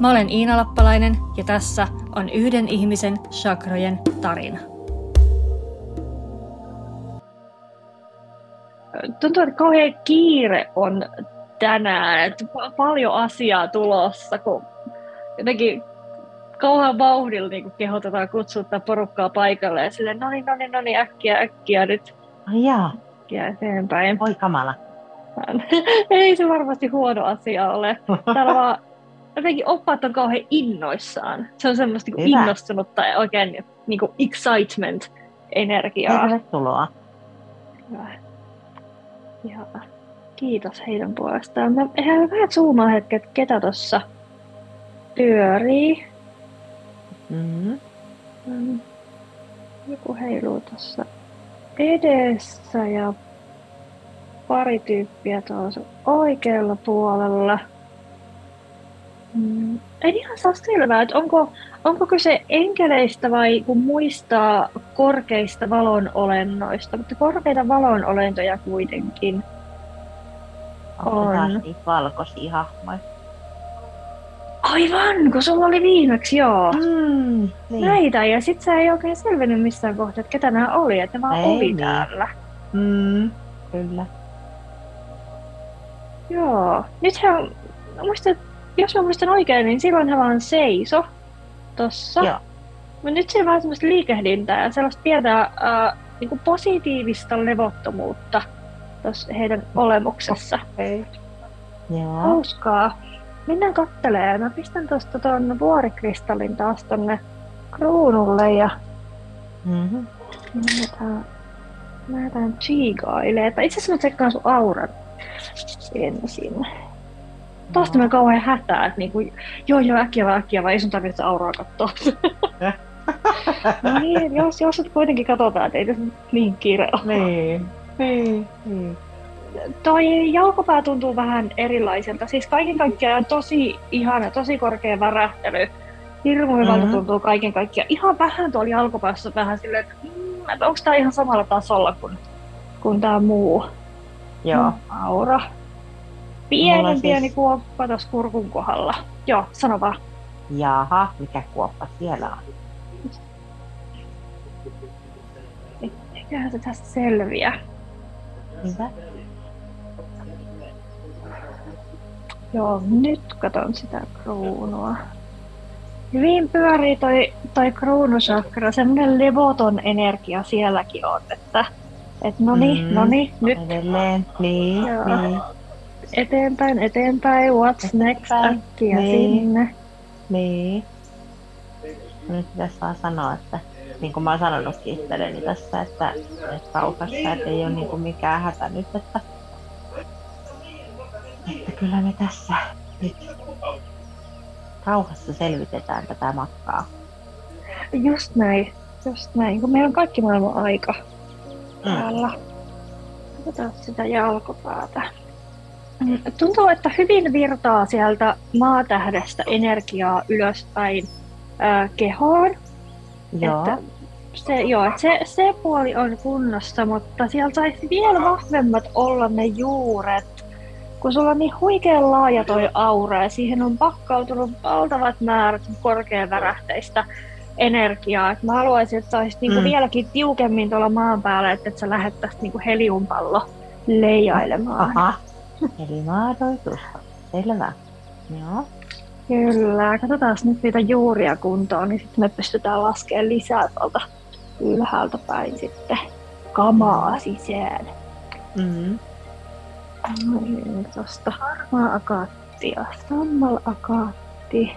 Mä olen Iina Lappalainen ja tässä on yhden ihmisen chakrojen tarina. Tuntuu, että kauhean kiire on tänään, että paljon asiaa tulossa, kun jotenkin kauhean vauhdilla niin kehotetaan kutsuttaa porukkaa paikalle ja silleen, no niin, no niin, no niin, äkkiä, äkkiä nyt. Ai jaa. Äkkiä eteenpäin. Oi kamala. Ei se varmasti huono asia ole. Täällä vaan jotenkin oppaat on kauhean innoissaan. Se on semmoista niin innostunutta ja oikein niin kuin excitement-energiaa. Tervetuloa. Hyvä. Ja kiitos heidän puolestaan. Mä ihan vähän zoomaa hetket, ketä tuossa pyörii. Mm-hmm. Mm. Joku heiluu tuossa edessä ja pari tyyppiä tuossa oikealla puolella. Mm. En ihan saa selvää, että onko, onko kyse enkeleistä vai kun muistaa korkeista valonolennoista, mutta korkeita valonolentoja kuitenkin on. niitä valkoisia hahmoja? Aivan, kun sulla oli viimeksi, joo. Mm, niin. Näitä, ja sit sä ei oikein selvinnyt missään kohtaa, että ketä nämä oli, että vaan ei, oli niin. täällä. Mm, kyllä. Joo. Nythän, muistan, jos mä muistan oikein, niin silloin hän vaan seiso tossa. Joo. Mutta nyt se on vähän semmoista liikehdintää ja sellaista pientä äh, niin positiivista levottomuutta tuossa heidän olemuksessa. Okay. Joo. Hauskaa. Mennään kattelemaan. Mä pistän tuosta tuon vuorikristallin taas tonne kruunulle ja mm-hmm. lähdetään, lähdetään chiigailemaan. Itse asiassa mä tsekkaan sun auran ensin. Taas tämä kauhean hätää, että niinku, joo joo äkkiä vaan äkkiä vaan ei sun tarvitse auraa katsoa. no niin, jos, jos nyt kuitenkin katsotaan, että ei tässä niin kiire ole. Niin, niin, niin toi jalkopää tuntuu vähän erilaiselta. Siis kaiken kaikkiaan tosi ihana, tosi korkea värähtely. Hirmu hyvältä mm-hmm. tuntuu kaiken kaikkiaan. Ihan vähän tuolla jalkopäässä vähän silleen, että, mm, että onko tämä ihan samalla tasolla kuin, kuin tämä muu Joo. aura. Pienen siis... pieni kuoppa tuossa kurkun kohdalla. Joo, sano vaan. Jaha, mikä kuoppa siellä on? Eiköhän se tästä selviä. Mitä? Joo, nyt katon sitä kruunua. Hyvin pyörii toi, toi kruunusakra, semmonen levoton energia sielläkin on, että et noni, mm, noni, nyt. Edelleen, niin, niin. Eteenpäin, eteenpäin, what's next, äkkiä niin, sinne. Niin. Nyt pitäisi vaan sanoa, että niin kuin mä oon sanonutkin itselleni tässä, että, että rauhassa, että ei ole niin kuin mikään hätä nyt, että että kyllä me tässä nyt rauhassa selvitetään tätä matkaa. Just näin, just näin, kun meillä on kaikki maailman aika mm. täällä. Katsotaan sitä jalkopäätä. Tuntuu, että hyvin virtaa sieltä maatähdestä energiaa ylöspäin ää, kehoon. Joo. Että se, joo, että se, se puoli on kunnossa, mutta siellä saisi vielä vahvemmat olla ne juuret kun sulla on niin huikean laaja toi aura ja siihen on pakkautunut valtavat määrät korkeavärähteistä energiaa. Et mä haluaisin, että sä olisit niinku mm. vieläkin tiukemmin tuolla maan päällä, että et sä lähettäisit niinku heliumpallo leijailemaan. Aha, eli maadoitus. Selvä. Joo. Kyllä, katsotaan nyt niitä juuria kuntoon, niin sitten me pystytään laskemaan lisää tuolta ylhäältä päin sitten kamaa sisään. Mm-hmm. No niin, tuosta harmaa akaatti ja sammal akaatti.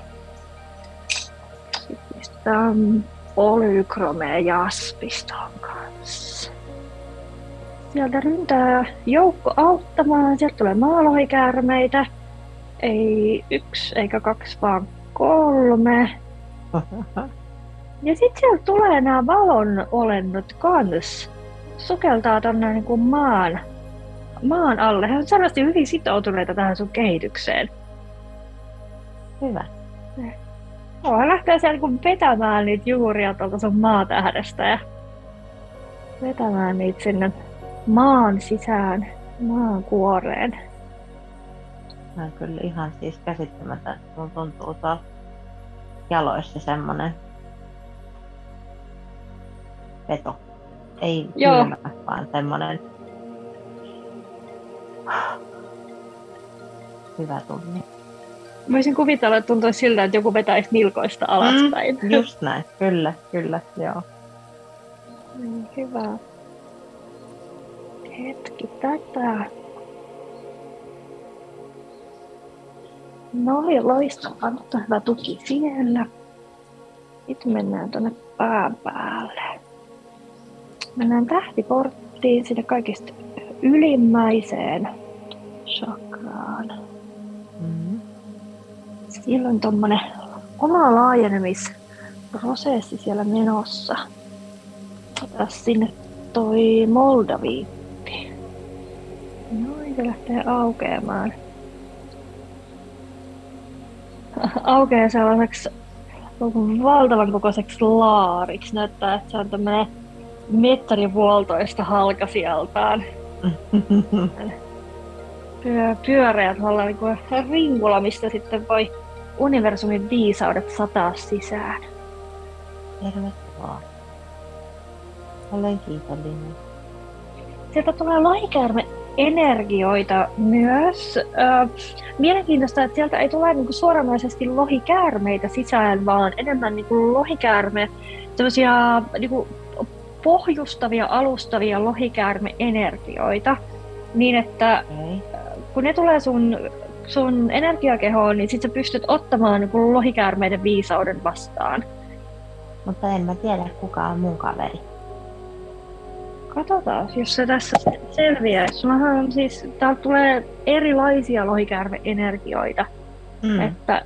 Sitten pistetään polykromea jaspiston kanssa. Sieltä ryntää joukko auttamaan. Sieltä tulee maalohikäärmeitä. Ei yksi eikä kaksi, vaan kolme. Ja sitten sieltä tulee nämä valon olennot kans. Sukeltaa tonne niin kuin maan, maan alle. He on selvästi hyvin sitoutuneita tähän sun kehitykseen. Hyvä. Joo, lähtee siellä niin vetämään niitä juuria tuolta sun maatähdestä ja vetämään niitä sinne maan sisään, maan kuoreen. Mä kyllä ihan siis käsittämätön. Mun tuntuu tuolla jaloissa semmonen veto. Ei Joo. kylmä, vaan semmonen hyvä tunni. Voisin kuvitella, että tuntuisi siltä, että joku vetäisi nilkoista alaspäin. Mm, just näin, kyllä, kyllä, joo. Mm, hyvä. Hetki tätä. No oli loistavaa, mutta hyvä tuki siellä. Sitten mennään tuonne pään päälle. Mennään tähtiporttiin sinne kaikista ylimmäiseen chakraan. Mm. Siellä on tommonen oma laajenemisprosessi siellä menossa. Ota sinne toi Moldaviitti. Noin, se lähtee aukeamaan. Aukeaa sellaiseksi valtavan kokoiseksi laariksi. Näyttää, että se on tämmönen metrin vuoltoista halkasijaltaan. Pyö, pyöreä tuolla niin kuin ringula, mistä sitten voi universumin viisaudet sataa sisään. Tervetuloa. Olen kiitollinen. Sieltä tulee lohikäärme energioita myös. Mielenkiintoista, että sieltä ei tule niinku suoranaisesti lohikäärmeitä sisään, vaan enemmän niinku lohikäärme, tämmöisiä niinku pohjustavia, alustavia lohikäärme-energioita. Niin, että Okei. kun ne tulee sun, sun energiakehoon, niin sit sä pystyt ottamaan niinku lohikäärmeiden viisauden vastaan. Mutta en mä tiedä kuka on mun kaveri. Katsotaan, jos se tässä selviää. Sullahan on siis, täältä tulee erilaisia lohikäärme-energioita, Mm. että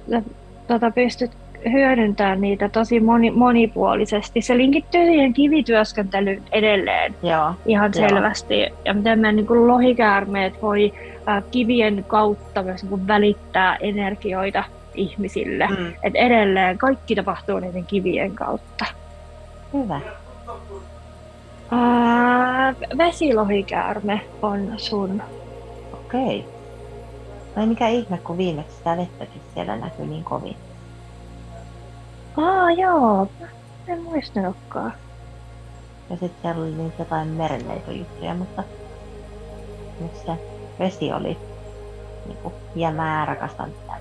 tota, pystyt hyödyntämään niitä tosi moni, monipuolisesti. Se linkittyy siihen kivityöskentelyyn edelleen Joo, ihan Joo. selvästi. Ja miten me niin kuin lohikäärmeet voi ää, kivien kautta myös niin kuin välittää energioita ihmisille. mm. Et edelleen kaikki tapahtuu niiden kivien kautta. hyvä. Ää, vesilohikäärme on sun Okei. No ei mikä ihme, kun viimeksi sitä vettäkin siellä näkyy niin kovin. Aa, joo. En muistanutkaan. Ja sitten siellä oli niitä jotain merenleitojuttuja, mutta nyt se vesi oli niinku jämää rakastan sitä.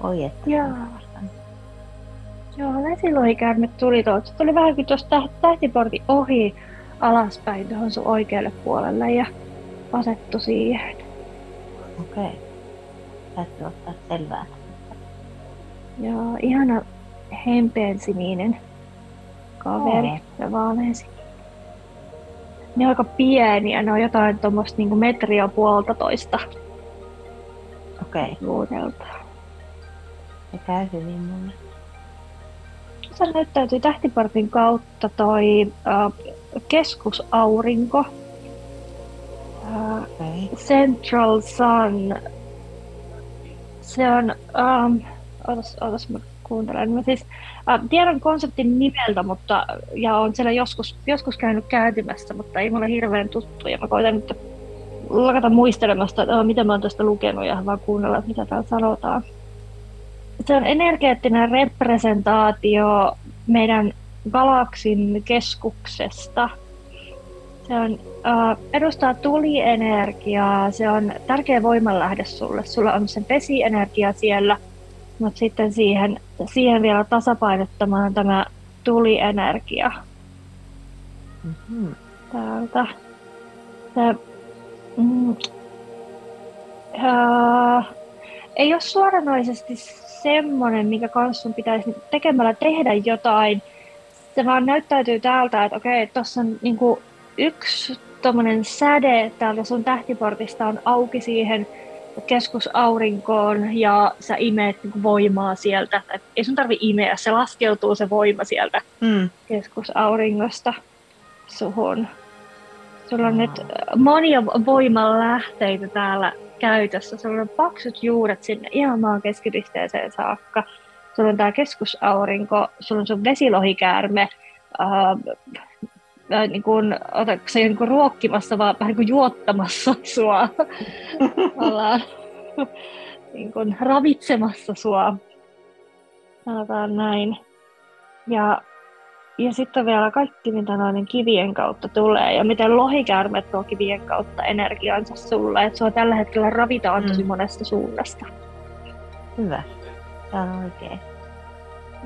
Oi että Joo. rakastan. Joo, vesilohikäärme tuli tuolta. Se tuli vähän kuin tuosta täh- tähtiportin ohi alaspäin tuohon sun oikealle puolelle ja asettu siihen. Okei. Täytyy ottaa selvää. Joo, ihana hempeen sininen kaveri. Oo. Ja vaaleansininen. Ne on aika pieniä, ne on jotain tuommoista niinku metriä puolta Okei, suurelta. se käy hyvin mulle. Se näyttäytyy tähtipartin kautta toi äh, keskusaurinko. Äh, Okei. Central Sun. Se on... Um, otas, otas mä kuuntelen. Mä siis, äh, tiedän konseptin nimeltä, mutta, ja on siellä joskus, joskus käynyt kääntymässä, mutta ei mulle hirveän tuttu. Ja mä koitan nyt lakata muistelemasta, että äh, mitä mä oon tästä lukenut ja vaan kuunnella, mitä täällä sanotaan. Se on energeettinen representaatio meidän galaksin keskuksesta. Se on, äh, edustaa tulienergiaa, se on tärkeä voimanlähde sulle. Sulla on se vesienergia siellä, mutta sitten siihen, siihen vielä tasapainottamaan tämä tulienergia Mm-hmm. täältä. Se, mm, äh, ei ole suoranaisesti semmoinen, mikä kanssa sun pitäisi tekemällä tehdä jotain. Se vaan näyttäytyy täältä, että okei, tuossa on niinku yksi tommonen säde täältä sun tähtiportista on auki siihen keskusaurinkoon ja sä imeet niin voimaa sieltä. Et ei sun tarvi imeä, se laskeutuu se voima sieltä Mm. keskusauringosta suhun. Sulla on nyt monia voiman lähteitä täällä käytössä. Sulla on paksut juuret sinne ihan maan keskipisteeseen saakka. Sulla on tämä keskusaurinko, sulla on sun vesilohikäärme, ää, ää, niin kuin, otatko se niin kuin ruokkimassa, vaan vähän niin kuin juottamassa sua. Ollaan niin kuin ravitsemassa sua. Sanotaan näin. Ja ja sitten vielä kaikki, mitä noiden kivien kautta tulee ja miten lohikäärmet tuo kivien kautta energiansa sulle. Että sua tällä hetkellä ravitaan tosi Mm. monesta suunnasta. Hyvä. Se on oikein.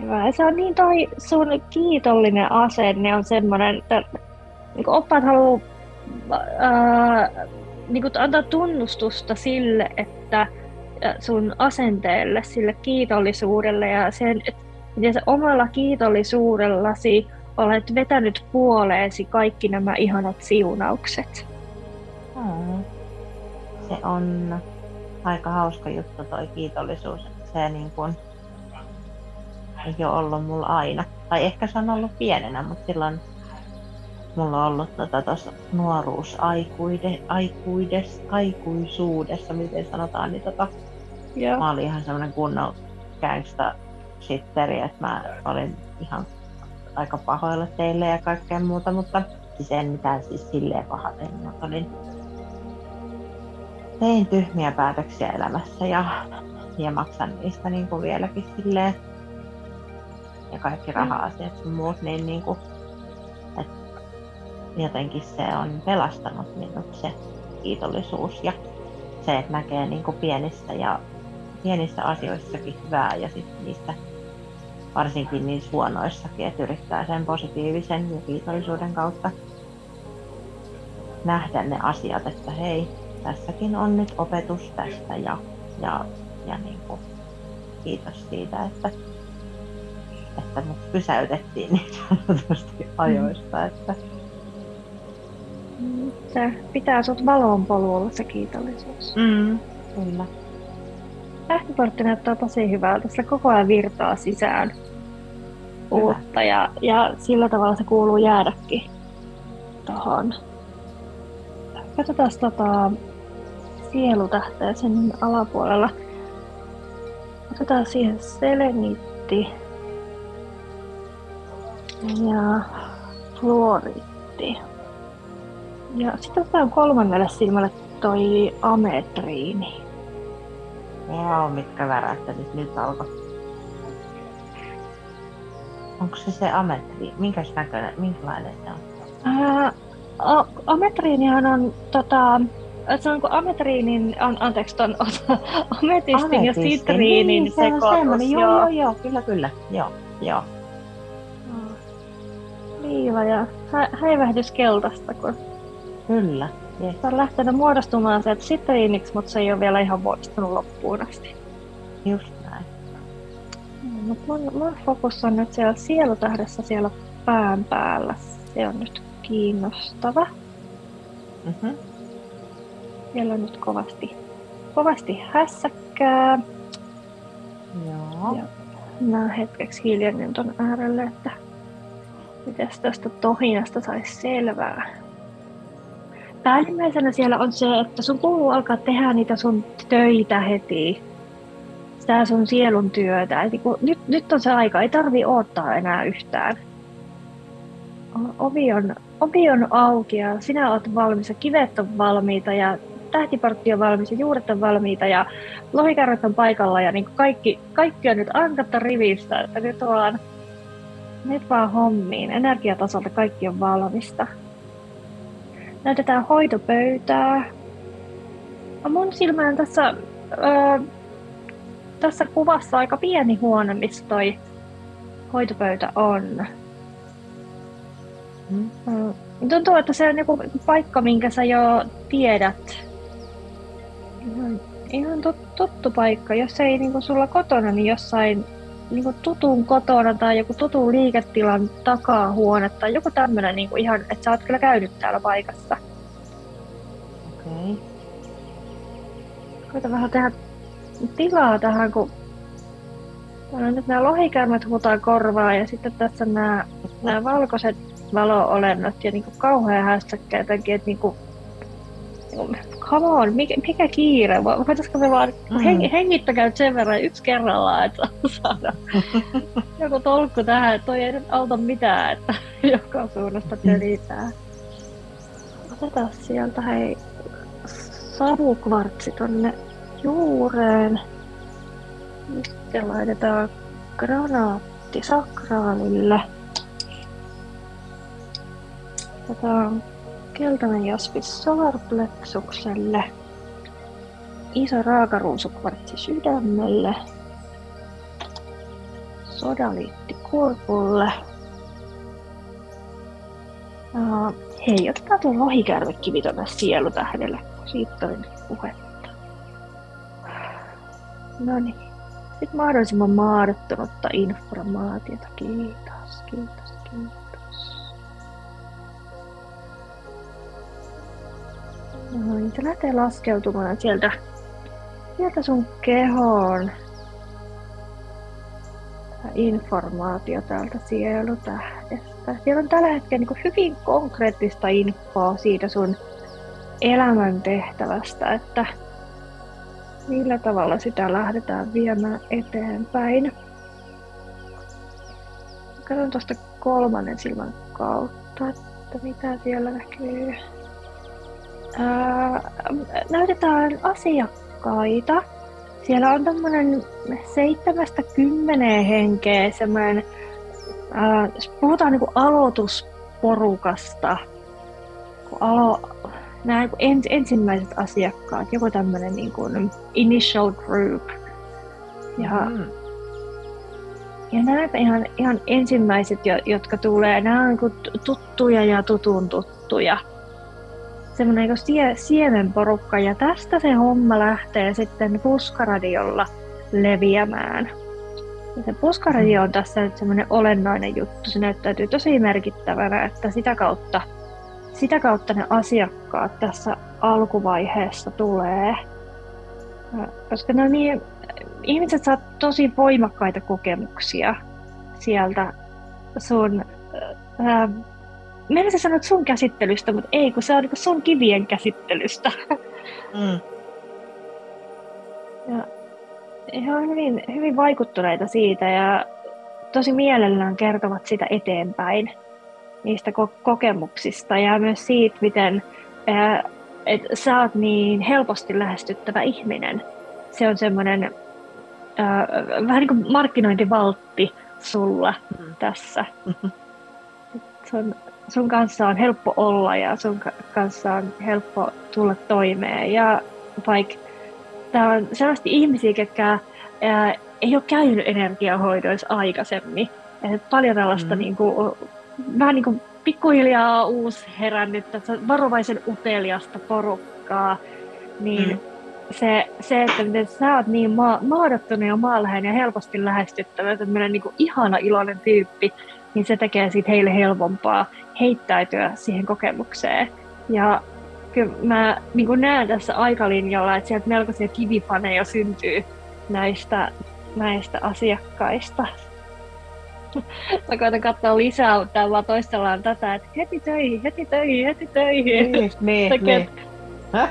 Hyvä. Ja se on niin toi sun kiitollinen asenne on semmoinen, että niin oppaat haluaa ää, niin antaa tunnustusta sille, että ää, sun asenteelle, sille kiitollisuudelle ja sen, että miten sä omalla kiitollisuudellasi olet vetänyt puoleesi kaikki nämä ihanat siunaukset. Mm. Se on aika hauska juttu toi kiitollisuus. Se niin kuin ei ole ollut mulla aina. Tai ehkä se on ollut pienenä, mutta silloin mulla on ollut tota tuossa nuoruus aikuide, aikuides, aikuisuudessa, miten sanotaan, niin tota, Joo. mä olin ihan semmoinen kunnon gangsta sitteri, että mä olin ihan aika pahoilla teille ja kaikkea muuta, mutta siis en mitään siis silleen paha tehnyt, mutta olin tein tyhmiä päätöksiä elämässä ja, ja maksan niistä niin kuin vieläkin silleen. Ja kaikki raha-asiat sun muut, niin, niin kuin, että jotenkin se on pelastanut minut se kiitollisuus ja se, että näkee niin kuin pienissä ja pienissä asioissakin hyvää ja sitten niistä varsinkin niissä huonoissakin, että yrittää sen positiivisen ja kiitollisuuden kautta nähdä ne asiat, että hei, tässäkin on nyt opetus tästä ja, ja, ja niin kuin, kiitos siitä, että, että mut pysäytettiin niin sanotusti ajoista, että Se pitää sut valon polulla se kiitollisuus. mm, kyllä. Lähtöportti näyttää tosi hyvältä. Se koko ajan virtaa sisään uutta ja, ja sillä tavalla se kuuluu jäädäkin tohon. Katsotaan tota sielutähteä sen alapuolella. Otetaan siihen selenitti ja fluoriitti. Ja sitten otetaan kolmannelle silmälle toi ametriini. Joo, mitkä värähtänyt nyt alkoi. Onko se se ametri? Minkäs näköinen, minkälainen se on? Ää, a- ametriinihan on tota, se on kuin ametriinin, an, anteeksi ton ametistin ja Ametisti, sitriinin niin, se on sekoitus. semmoinen. Joo, joo, joo, kyllä, kyllä. Joo, joo. Liiva ja hä- häivähdys keltaista, kun Kyllä. Yes. se on lähtenyt muodostumaan sieltä sitriiniksi, mutta se ei ole vielä ihan muodostunut loppuun asti. Just näin. Mut mun, mun fokus on nyt siellä sielutähdessä siellä pään päällä. Se on nyt kiinnostava. Mm-hmm. Siellä on nyt kovasti, kovasti hässäkkää. Joo. Joo. Mä hetkeksi hiljennyn ton äärelle, että mitäs tästä tohinasta saisi selvää. Päällimmäisenä siellä on se, että sun kuuluu alkaa tehdä niitä sun töitä heti. Sitä sun sielun työtä. Eli kun nyt, nyt on se aika, ei tarvi odottaa enää yhtään. Ovi on, ovi on auki ja sinä oot valmis ja kivet on valmiita ja tähtiportti on valmis ja juuret on valmiita ja lohikärryt on paikalla ja niin kaikki, kaikki on nyt ankatta rivistä, että nyt vaan, nyt vaan hommiin. Energiatasolta kaikki on valmista. Näytetään hoitopöytää. Mun silmään tässä, öö, tässä kuvassa aika pieni huone, missä toi hoitopöytä on. Mm. Mm, Tuntuu, että se on joku paikka, minkä sä jo tiedät. Ihan, ihan tut- tuttu paikka. Jos ei niinku sulla kotona, niin jossain niinku tutun kotona tai joku tutun liiketilan takahuone tai joku tämmönen niinku ihan, että sä oot kyllä käynyt täällä paikassa. Okei. Okay. koitan vähän tehdä tilaa tähän, kun täällä nyt nämä lohikärmet huutaa korvaa ja sitten tässä nämä, nämä valkoiset valo-olennot ja niin kuin kauhean hässäkkä jotenkin, että niin kuin, come on, mikä, mikä kiire? Voitaisiko me vaan mm. heng, hengittäkää sen verran yksi kerrallaan, että saada joku tolkku tähän, että toi ei nyt auta mitään, että joka suunnasta telitää. Otetaan sieltä hei savukvartsi tonne juureen. Sitten laitetaan granaatti sakraalille. Otetaan keltainen jaspi solarplexukselle. Iso raakaruusukvartsi sydämelle. Sodaliitti kurkulle. Uh, hei, otetaan tuo lohikärmekivi tuonne sielutähdelle, siitä oli puhetta. No niin. Sitten mahdollisimman maadottunutta informaatiota. Kiitos, kiitos. No se lähtee laskeutumaan sieltä, sieltä sun kehoon. Informaatio täältä sielutähdestä. Siellä on tällä hetkellä niin hyvin konkreettista infoa siitä sun elämän tehtävästä, että millä tavalla sitä lähdetään viemään eteenpäin. Katson tuosta kolmannen silmän kautta, että mitä siellä näkyy. Ää, näytetään asiakkaita. Siellä on tämmöinen seitsemästä kymmeneen henkeä semmoinen, puhutaan niinku aloitusporukasta, kun alo, nämä ens, ensimmäiset asiakkaat, joku tämmöinen niin kuin initial group. Ja, mm. ja nämä ihan, ihan ensimmäiset, jotka tulee, nämä on niin tuttuja ja tutun tuttuja. Semmoinen niin sie, siemenporukka ja tästä se homma lähtee sitten puskaradiolla leviämään. Ja se puskaradio on tässä nyt semmoinen olennainen juttu. Se näyttäytyy tosi merkittävänä, että sitä kautta sitä kautta ne asiakkaat tässä alkuvaiheessa tulee. Koska ne niin, ihmiset saa tosi voimakkaita kokemuksia sieltä sun, ää, menisin sanoa sun käsittelystä, mutta ei, kun se on niin sun kivien käsittelystä. Mm. Ja he on hyvin, hyvin vaikuttuneita siitä ja tosi mielellään kertovat sitä eteenpäin niistä ko- kokemuksista ja myös siitä, miten ää, et sä oot niin helposti lähestyttävä ihminen. Se on semmoinen vähän niin kuin markkinointivaltti sulla mm. tässä. Mm-hmm. Sun, sun kanssa on helppo olla ja sun kanssa on helppo tulla toimeen. Ja vaikka tämä on sellaisia ihmisiä, jotka ää, ei ole käynyt energiahoidoissa aikaisemmin. Et paljon tällaista mm. niin kuin, vähän niin kuin pikkuhiljaa uusi herännyt, tässä varovaisen uteliasta porukkaa, niin mm. se, se, että miten sä oot niin ma- maadottunut ja maanläheinen ja helposti lähestyttävä, tämmöinen niin ihana iloinen tyyppi, niin se tekee siitä heille helpompaa heittäytyä siihen kokemukseen. Ja kyllä mä niin näen tässä aikalinjalla, että sieltä melkoisia kivipaneja syntyy näistä, näistä asiakkaista. Mä koitan katsoa lisää, mutta vaan toistellaan tätä, että heti töihin, heti töihin, heti töihin. Niin, niin, niin.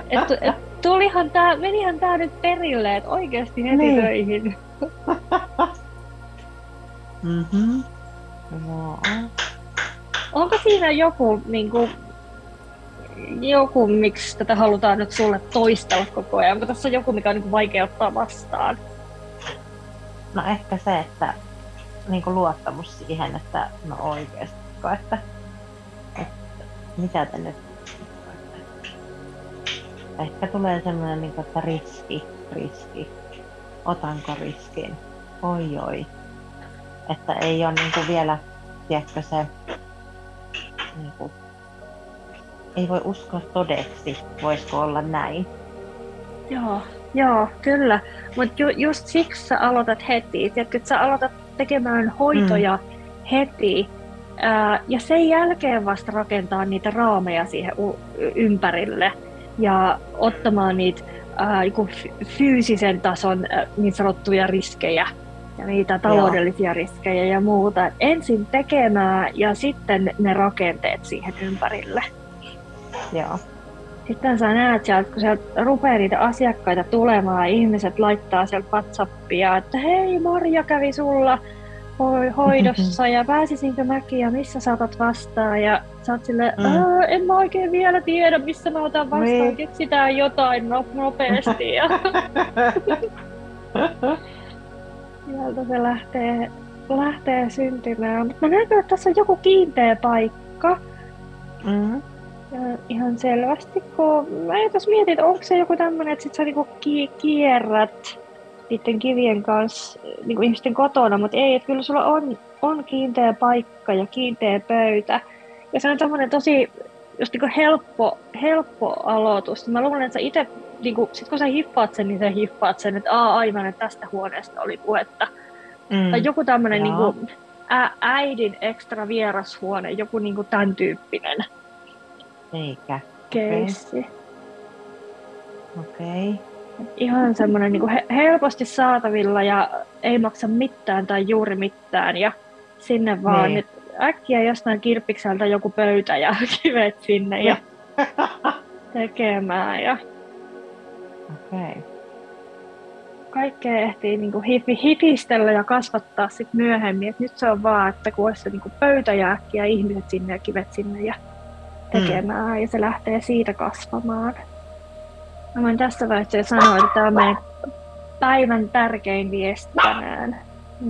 Et, et, tulihan tää, menihän tää nyt perille, että oikeasti heti niin. töihin. mm-hmm. No. Onko siinä joku, niin kuin, joku, miksi tätä halutaan nyt sulle toistella koko ajan? Onko tässä joku, mikä on niin vaikea ottaa vastaan? No ehkä se, että niin kuin luottamus siihen, että no oikeasti, että, että mitä te nyt ehkä tulee semmoinen, niin kuin, että riski, riski, otanko riskin, oi oi. Että ei ole niin kuin vielä, tiedätkö se, niin kuin, ei voi uskoa todeksi, voisiko olla näin. Joo, joo, kyllä. Mutta ju, just siksi sä aloitat heti. Tiedätkö, että sä aloitat tekemään hoitoja mm. heti ää, ja sen jälkeen vasta rakentaa niitä raameja siihen u- ympärille ja ottamaan niitä ää, fy- fyysisen tason ää, niin sanottuja riskejä ja niitä taloudellisia Joo. riskejä ja muuta. Ensin tekemään ja sitten ne rakenteet siihen ympärille. Joo. Sitten sä näet sieltä, kun sieltä rupeaa niitä asiakkaita tulemaan, ihmiset laittaa sieltä WhatsAppia, että hei Marja kävi sulla hoidossa ja pääsisinkö mäkin ja missä saatat vastaan ja sä oot sille, mm. en mä oikein vielä tiedä missä mä otan vastaan, niin. keksitään jotain no, nopeasti ja sieltä se lähtee, lähtee syntymään. Mutta mä näen että tässä on joku kiinteä paikka. Mm. Ja ihan selvästi, kun mä tässä mietin, että onko se joku tämmöinen, että sit sä niinku kierrät niiden kivien kanssa niin kuin ihmisten kotona, mutta ei, että kyllä sulla on, on kiinteä paikka ja kiinteä pöytä. Ja se on tämmöinen tosi just niin helppo, helppo aloitus. Mä luulen, että sä itse, niin kuin, sit kun sä hiffaat sen, niin sä hiffaat sen, että Aa, aivan, että tästä huoneesta oli puhetta. Mm. Tai joku tämmöinen niin kuin, ä, äidin ekstra vierashuone, joku niin kuin tämän tyyppinen. Eikä. Keissi. Okei. Okay. Okay ihan semmoinen niin he, helposti saatavilla ja ei maksa mitään tai juuri mitään ja sinne vaan niin. nyt äkkiä jostain kirppikseltä joku pöytä ja kivet sinne ja tekemään ja okay. kaikkea ehtii niin kuin hifistellä ja kasvattaa sit myöhemmin. Et nyt se on vaan, että kun olisi se niin kuin pöytä ja äkkiä ihmiset sinne ja kivet sinne ja tekemään mm. ja se lähtee siitä kasvamaan. Mä voin tässä vaiheessa jo sanoa, että tämä on meidän päivän tärkein viesti tänään.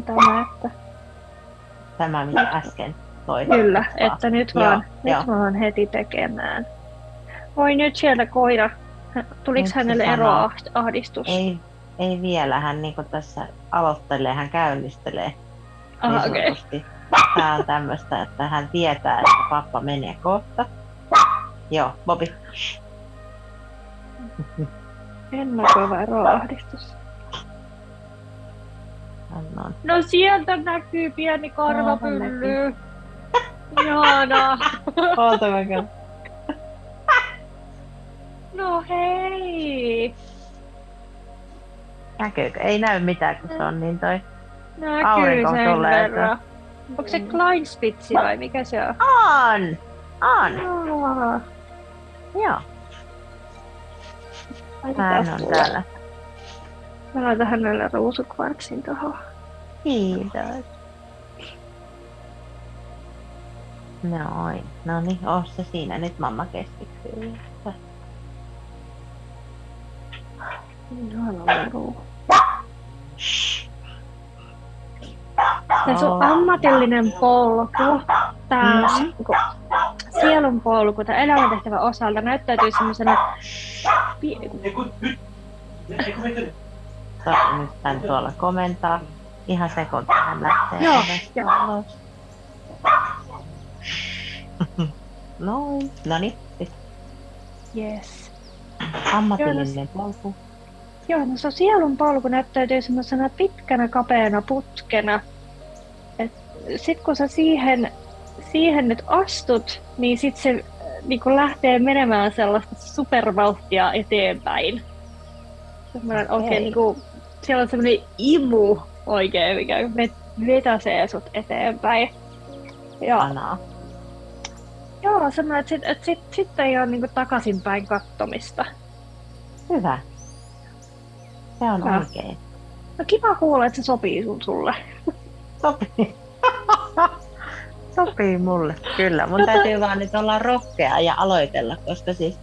Tämä, että... Tämä, mitä äsken toi. Kyllä, että nyt vaan, joo, nyt vaan heti tekemään. Voi nyt sieltä koira. Tuliko nyt hänelle eroahdistus? Ei, ei vielä. Hän niin tässä aloittelee, hän käynnistelee. Ah, okay. Tämä on tämmöistä, että hän tietää, että pappa menee kohta. Joo, Bobi. Ennakoiva eroahdistus. Annan. No sieltä näkyy pieni karvapylly. Ihana. Oota mä No hei. Näkyykö? Ei näy mitään, kun se on niin toi Näkyy sen tulee, verran. Että... Onko se Kleinspitsi vai mikä se on? On! On! Joo. Hän on täällä. Mä laitan hänelle ruusukvartsin tuohon. Kiitos. Noin. No niin, oo se siinä. Nyt mamma keskittyy. Ruu. Se sun ammatillinen polku, tää mm-hmm. sielun polku, tämä elämäntehtävän osalta näyttäytyy semmoisena nyt hän tuolla komentaa. Ihan sekunti hän lähtee. Joo, joo. Noin. No niin. Yes. Ammatillinen polku. Joo, no se sielun polku näyttäytyy semmoisena pitkänä kapeana putkena. Sitten kun sä siihen, siihen nyt astut, niin sitten se niin kuin lähtee menemään sellaista supervauhtia eteenpäin. Semmoinen okay. oikein, niin kuin, siellä on semmoinen imu oikein, mikä vetäsee sut eteenpäin. Ja, Anaa. Joo, semmoinen, että sitten sit, sit ei ole niin takaisinpäin kattomista. Hyvä. Se on Hyvä. oikein. No kiva kuulla, että se sopii sun sulle. Sopii. Sopii mulle, kyllä. Mun täytyy vaan nyt olla rohkea ja aloitella, koska siis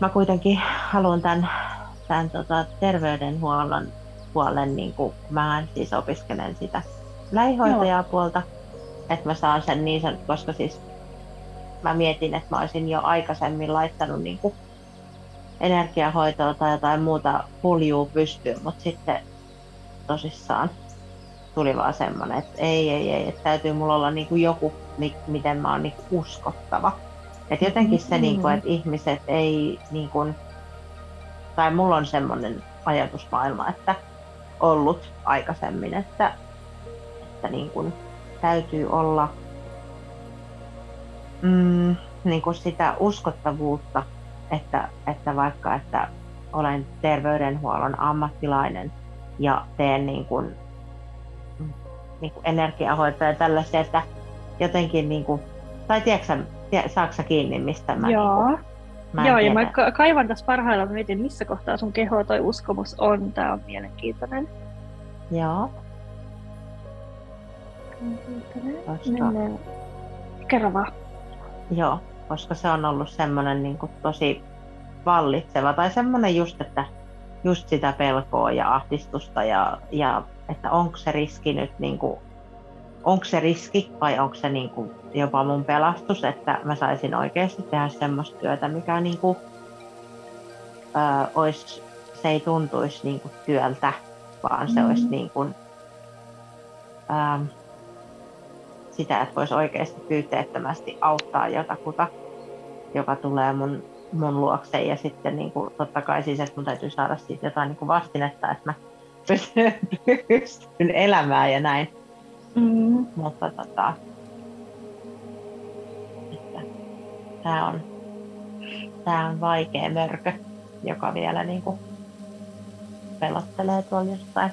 mä kuitenkin haluan tämän, tämän tota, terveydenhuollon puolen, niin kuin mä siis opiskelen sitä lähihoitajapuolta, että mä saan sen niin sanottu, koska siis mä mietin, että mä olisin jo aikaisemmin laittanut niin kuin energiahoitoa tai jotain muuta puljuu pystyyn, mutta sitten tosissaan tuli vaan semmoinen, että ei, ei, ei, että täytyy mulla olla niin kuin joku, miten mä oon niin uskottava. Että jotenkin se, niin kuin, että ihmiset ei, niin kuin, tai mulla on semmoinen ajatusmaailma, että ollut aikaisemmin, että, että niin kuin, täytyy olla mm, niin kuin sitä uskottavuutta, että, että vaikka että olen terveydenhuollon ammattilainen ja teen niin kuin, niin kuin energiahoitoa ja tällaisia, että jotenkin niin kuin, tai tiedätkö saaksa kiinni, mistä mä Joo. Niin kuin, mä Joo, ja mä ka- kaivan tässä parhaillaan, mietin, missä kohtaa sun keho toi uskomus on. Tää on mielenkiintoinen. Joo. Mennään. Kerro vaan. Joo, koska se on ollut semmoinen niin kuin, tosi vallitseva tai semmoinen just, että just sitä pelkoa ja ahdistusta ja, ja että onko se riski nyt niin kuin, onko se riski vai onko se niin kuin jopa mun pelastus, että mä saisin oikeasti tehdä semmoista työtä, mikä niin kuin, ö, olisi, se ei tuntuisi niin kuin työltä, vaan se mm. olisi niin kuin, ö, sitä, että voisi oikeasti pyyteettömästi auttaa jotakuta, joka tulee mun, mun luokse. Ja sitten niin kuin, totta kai siis, että mun täytyy saada siitä jotain niin kuin vastinetta, että mä pystyn elämään ja näin. Mm. Mutta tota, että tää on, tää on vaikea mörkö, joka vielä niin kuin pelottelee tuolla jossain.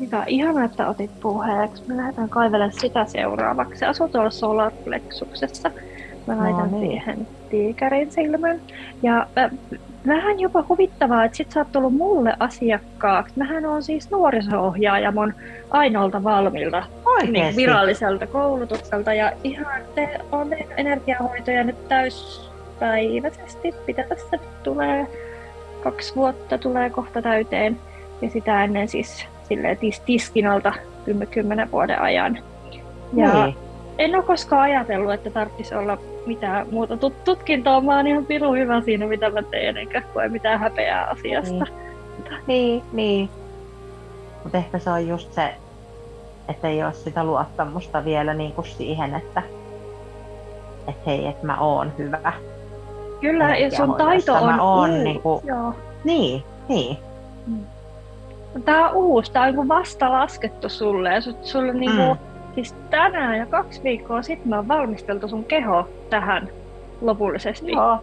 Hyvä, ihana, että otit puheeksi. Me lähdetään kaivelemaan sitä seuraavaksi. Se asuu tuolla solarplexuksessa. Mä laitan no, niin. siihen tiikerin silmän. Ja äh, vähän jopa huvittavaa, että sit sä oot tullut mulle asiakkaaksi. Mähän on siis nuoriso-ohjaaja mun ainoalta valmilta niin, viralliselta koulutukselta. Ja ihan te on energiahoitoja nyt täyspäiväisesti. Mitä tässä tulee? Kaksi vuotta tulee kohta täyteen. Ja sitä ennen siis silleen tis, tiskin alta kymmenen vuoden ajan. Ja niin. en ole koskaan ajatellut, että tarvitsisi olla mitään muuta tut- tutkintoa. Mä oon ihan pirun hyvä siinä, mitä mä teen, enkä koe mitään häpeää asiasta. Niin, niin. niin. Mutta ehkä se on just se, että ei ole sitä luottamusta vielä niin kuin siihen, että, että hei, että mä oon hyvä. Kyllä, ja sun taito on mä oon, niin, kuin, Joo. niin, niin. Mm. Tää on uusi, tää on vasta laskettu sulle ja sulle mm. niinku, siis tänään ja kaksi viikkoa sitten me on valmisteltu sun keho tähän lopullisesti. Joo.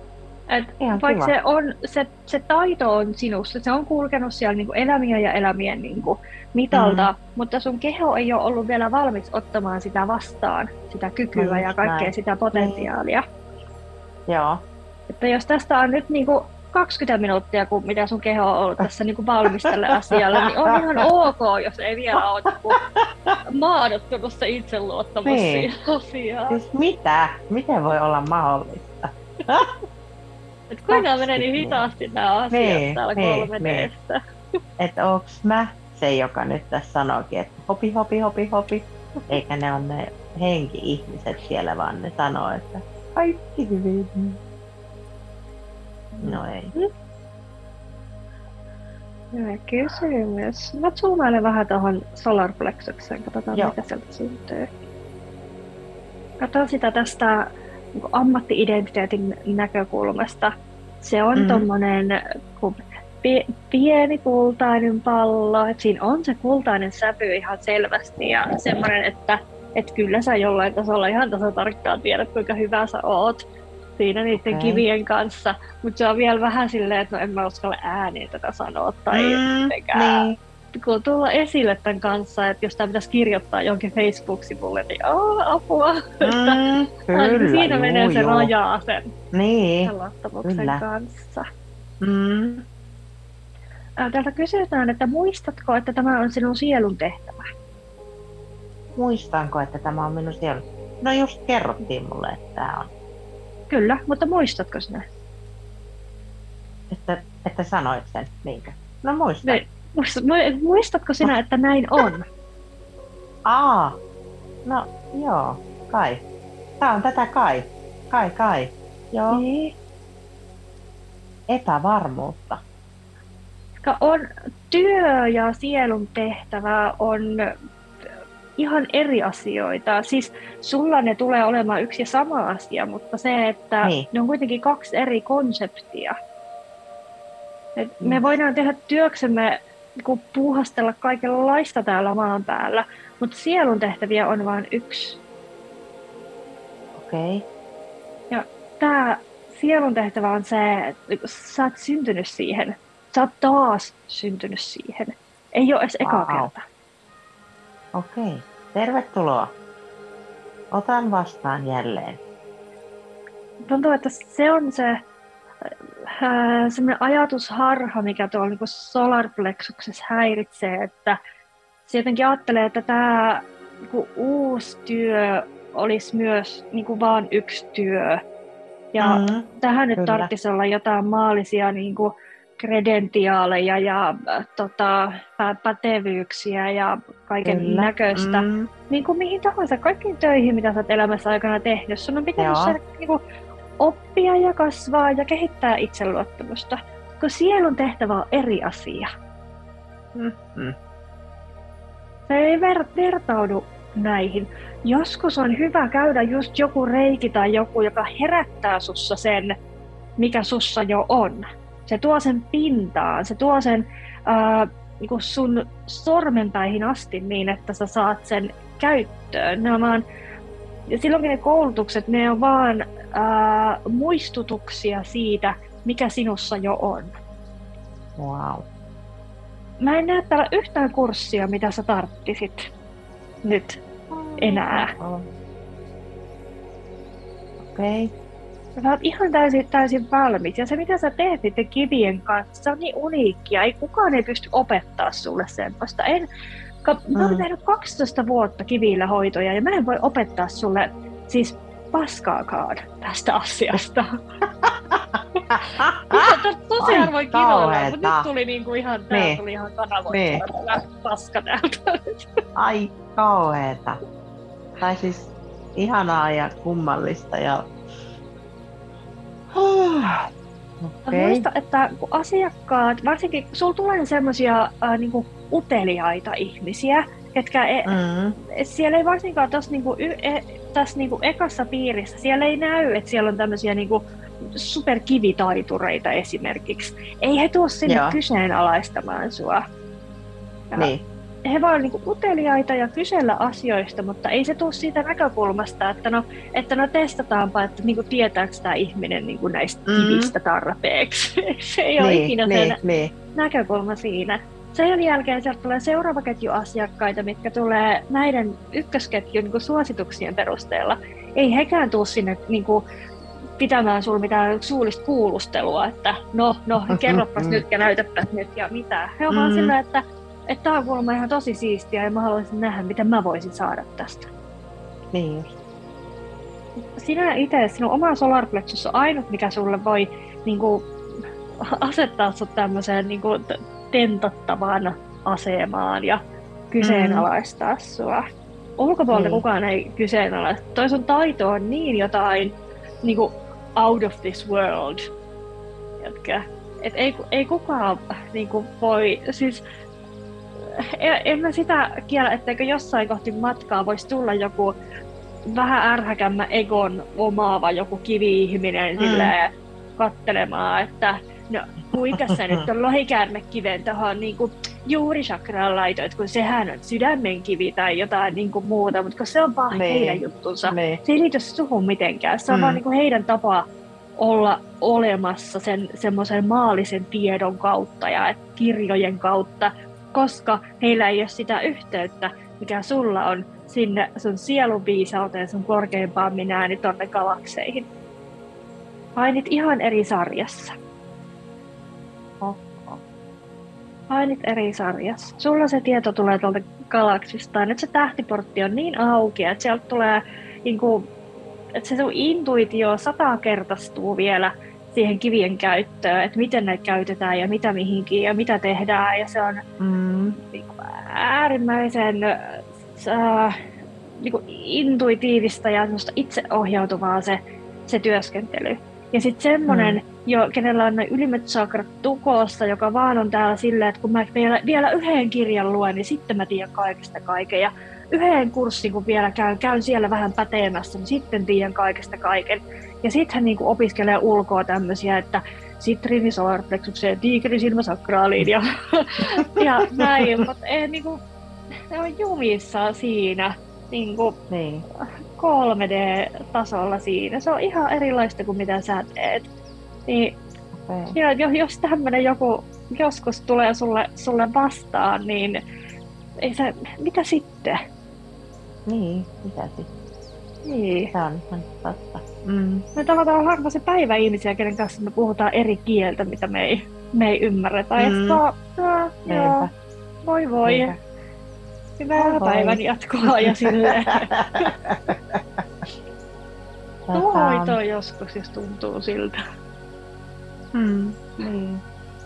Et vaikka se, on, se, se taito on sinussa, se on kulkenut siellä niinku elämien ja elämien niinku mitalta, mm. mutta sun keho ei ole ollut vielä valmis ottamaan sitä vastaan, sitä kykyä no ja kaikkea näin. sitä potentiaalia. Niin. Joo. Että jos tästä on nyt niinku 20 minuuttia, kun mitä sun keho on ollut tässä niin kuin valmistelle asialle, niin on ihan ok, jos ei vielä ole niin maadottunut se itseluottamus niin. siihen asiaan. Siis mitä? Miten voi olla mahdollista? Et kuinka menee niin hitaasti nämä asiat niin, täällä niin, 3 niin. Että onks mä se, joka nyt tässä sanookin, että hopi, hopi, hopi, hopi. Eikä ne on ne henki-ihmiset siellä, vaan ne sanoo, että kaikki hyvin. No ei. Hyvä kysymys. Mä zoomailen vähän tuohon solarplexukseen, katsotaan Joo. mitä sieltä syntyy. Katsotaan sitä tästä niin ammatti-identiteetin näkökulmasta. Se on mm. tommonen pie, pieni kultainen pallo, että siinä on se kultainen sävy ihan selvästi ja semmoinen, että et kyllä sä jollain tasolla ihan tasa tarkkaan tiedät, kuinka hyvä sä oot siinä niiden okay. kivien kanssa, mutta se on vielä vähän silleen, että no en mä uskalla ääneen tätä sanoa tai mm, niin. kun tulla esille tämän kanssa, että jos tämä pitäisi kirjoittaa jonkin Facebook-sivulle, niin oh, apua. Mm, kyllä, siinä juu, menee se rajaa sen, niin, sen luottamuksen kyllä. kanssa. Mm. Täältä kysytään, että muistatko, että tämä on sinun sielun tehtävä? Muistanko, että tämä on minun sielun? No just kerrottiin mulle, että tämä on. Kyllä, mutta muistatko sinä? Että, että sanoit sen, niinkö? No muistan. Ne, muistatko sinä, että näin on? Aa, no joo, kai. Tää on tätä kai. Kai, kai. Joo. Niin. Epävarmuutta. On työ ja sielun tehtävä on ihan eri asioita. Siis sulla ne tulee olemaan yksi ja sama asia, mutta se, että niin. ne on kuitenkin kaksi eri konseptia. Et mm. Me voidaan tehdä työksemme niin puuhastella kaikenlaista täällä maan päällä, mutta sielun tehtäviä on vain yksi. Okei. Okay. Ja tämä sielun tehtävä on se, että niinku sä oot syntynyt siihen. Sä oot taas syntynyt siihen. Ei ole edes eka Wow. kerta. Okei, tervetuloa. Otan vastaan jälleen. Tuntuu, että se on se äh, semmoinen ajatusharha, mikä tuolla niin solarplexuksessa häiritsee, että se jotenkin ajattelee, että tämä niin uusi työ olisi myös niin kuin vaan yksi työ. Ja Mm, tähän nyt tarvitsisi olla jotain maallisia niin kuin kredentiaaleja ja äh, tota, pä- pätevyyksiä ja kaiken kyllä. näköistä. Mm, Niin kuin mihin tahansa, kaikkiin töihin, mitä sä oot elämässä aikana tehnyt. Sun on pitänyt saada niin kuin, oppia ja kasvaa ja kehittää itseluottamusta. Kun sielun tehtävä on eri asia. mm. Se ei ver- vertaudu näihin. Joskus on hyvä käydä just joku reiki tai joku, joka herättää sussa sen, mikä sussa jo on. Se tuo sen pintaan, se tuo sen ää, niin sun sormenpäihin asti niin, että sä saat sen käyttöön. Ne on vaan, ja silloinkin ne koulutukset, ne on vaan ää, muistutuksia siitä, mikä sinussa jo on. Wow. Mä en näe täällä yhtään kurssia, mitä sä tarttisit nyt enää. Okei. Sä oot ihan täysin, täysin valmis. Ja se, mitä sä teet niiden kivien kanssa, se on niin uniikkia. Ei kukaan ei pysty opettaa sulle semmoista. En, ka- mä oon Mm. tehnyt 12 vuotta kivillä hoitoja ja mä en voi opettaa sulle siis paskaakaan tästä asiasta. To, tosi harvoin kiroilla, mutta nyt tuli niinku ihan, tää Niin. tuli ihan kanavoitua Niin. tämä paska täältä. Ai kauheeta. Tai siis ihanaa ja kummallista ja... Okay. Muista, että kun asiakkaat, varsinkin kun sulla tulee semmoisia äh, niinku uteliaita ihmisiä, ketkä e, Mm, siellä ei varsinkaan tässä, niinku, e, tässä niinku ekassa piirissä, siellä ei näy, että siellä on tämmöisiä niinku superkivitaitureita esimerkiksi. Ei he tuo sinne Joo. kyseenalaistamaan sua. Ja niin. He vaan niinku uteliaita ja kysellä asioista, mutta ei se tule siitä näkökulmasta, että no, että no testataanpa, että niinku tietääkö tämä ihminen niinku näistä Mm. kivistä tarpeeksi. se ei ole Niin, ikinä niin, se niin. näkökulma siinä. Sen jälkeen sieltä tulee seuraava ketju asiakkaita, mitkä tulee näiden ykkösketjun niin kuin suosituksien perusteella. Ei hekään tule sinne niin kuin, pitämään sinulle mitään suullista kuulustelua, että no, no, kerropas nyt ja näytäpäs nyt ja mitä. He on vaan Mm. sillä, että että tämä on kuulemma ihan tosi siistiä ja mä haluaisin nähdä, mitä mä voisin saada tästä. niin just. Sinä itse, sinun oma solarplexus on ainut, mikä sulle voi niin kuin, asettaa sut tämmöiseen niin kuin, t- tentattavaan asemaan ja kyseenalaistaa sua. Ulkopuolelta Niin. kukaan ei kyseenalaista. Toi sun taito on niin jotain niin kuin out of this world. Et ei, ei kukaan niin kuin, voi, siis en, en mä sitä kiellä, etteikö jossain kohti matkaa voisi tulla joku vähän ärhäkämmä egon omaava joku kivi-ihminen Mm. silleen, kattelemaan, että no kuinka sä nyt on lohikäärmekiven tuohon niin juurisakraan laitoit, kun sehän on sydämenkivi tai jotain niin kuin muuta, mutta kun se on vaan Niin. heidän juttunsa. Niin. Se ei liity suhun mitenkään. Se on Mm. vaan niin kuin heidän tapa olla olemassa sen semmoisen maallisen tiedon kautta ja kirjojen kautta, koska heillä ei ole sitä yhteyttä, mikä sulla on sinne sun sielun viisauteen, sun korkeimpaan minääni tonne galakseihin. Painit ihan eri sarjassa. Oho. Painit eri sarjassa. Sulla se tieto tulee tuolta galaksista. ja Nyt se tähtiportti on niin auki, että sieltä tulee niin kuin, että se sun intuitio satakertaistuu vielä siihen kivien käyttöön, että miten näitä käytetään ja mitä mihinkin ja mitä tehdään. Ja se on Mm, niin kuin äärimmäisen äh, niin kuin intuitiivista ja itseohjautuvaa se, se työskentely. Ja sitten semmoinen, mm. jo, kenellä on ne ylimmät sakrat tukossa, joka vaan on täällä silleen, että kun mä vielä, vielä yhden kirjan luen, niin sitten mä tiedän kaikesta kaiken. Ja yhden kurssin, kun vielä käyn, käyn siellä vähän pätemässä, niin sitten tiedän kaikesta kaiken. Ja sitten hän niin kuin opiskelee ulkoa tämmöisiä, että sitriini solarplexukseen, tiikerisilmäsakraaliin ja, ja näin, mutta ei niinku, ne on jumissa siinä niinku niin. 3D-tasolla siinä. Se on ihan erilaista kuin mitä sä teet. Niin Okei. ja jo- jos tämmöinen joku joskus tulee sulle, sulle vastaan, niin ei se, mitä sitten? Niin, mitä sitten? Niin. Se on ihan totta. Mm. Me tavataan harva se päivä ihmisiä, kenen kanssa me puhutaan eri kieltä, mitä me ei, me ei ymmärretä. Mm. Ja joo, Niinpä. voi voi, Niinpä. hyvää Voi voi. päivän jatkoa ja silleen. Tuo Tota, joskus, jos tuntuu siltä. mm, niin.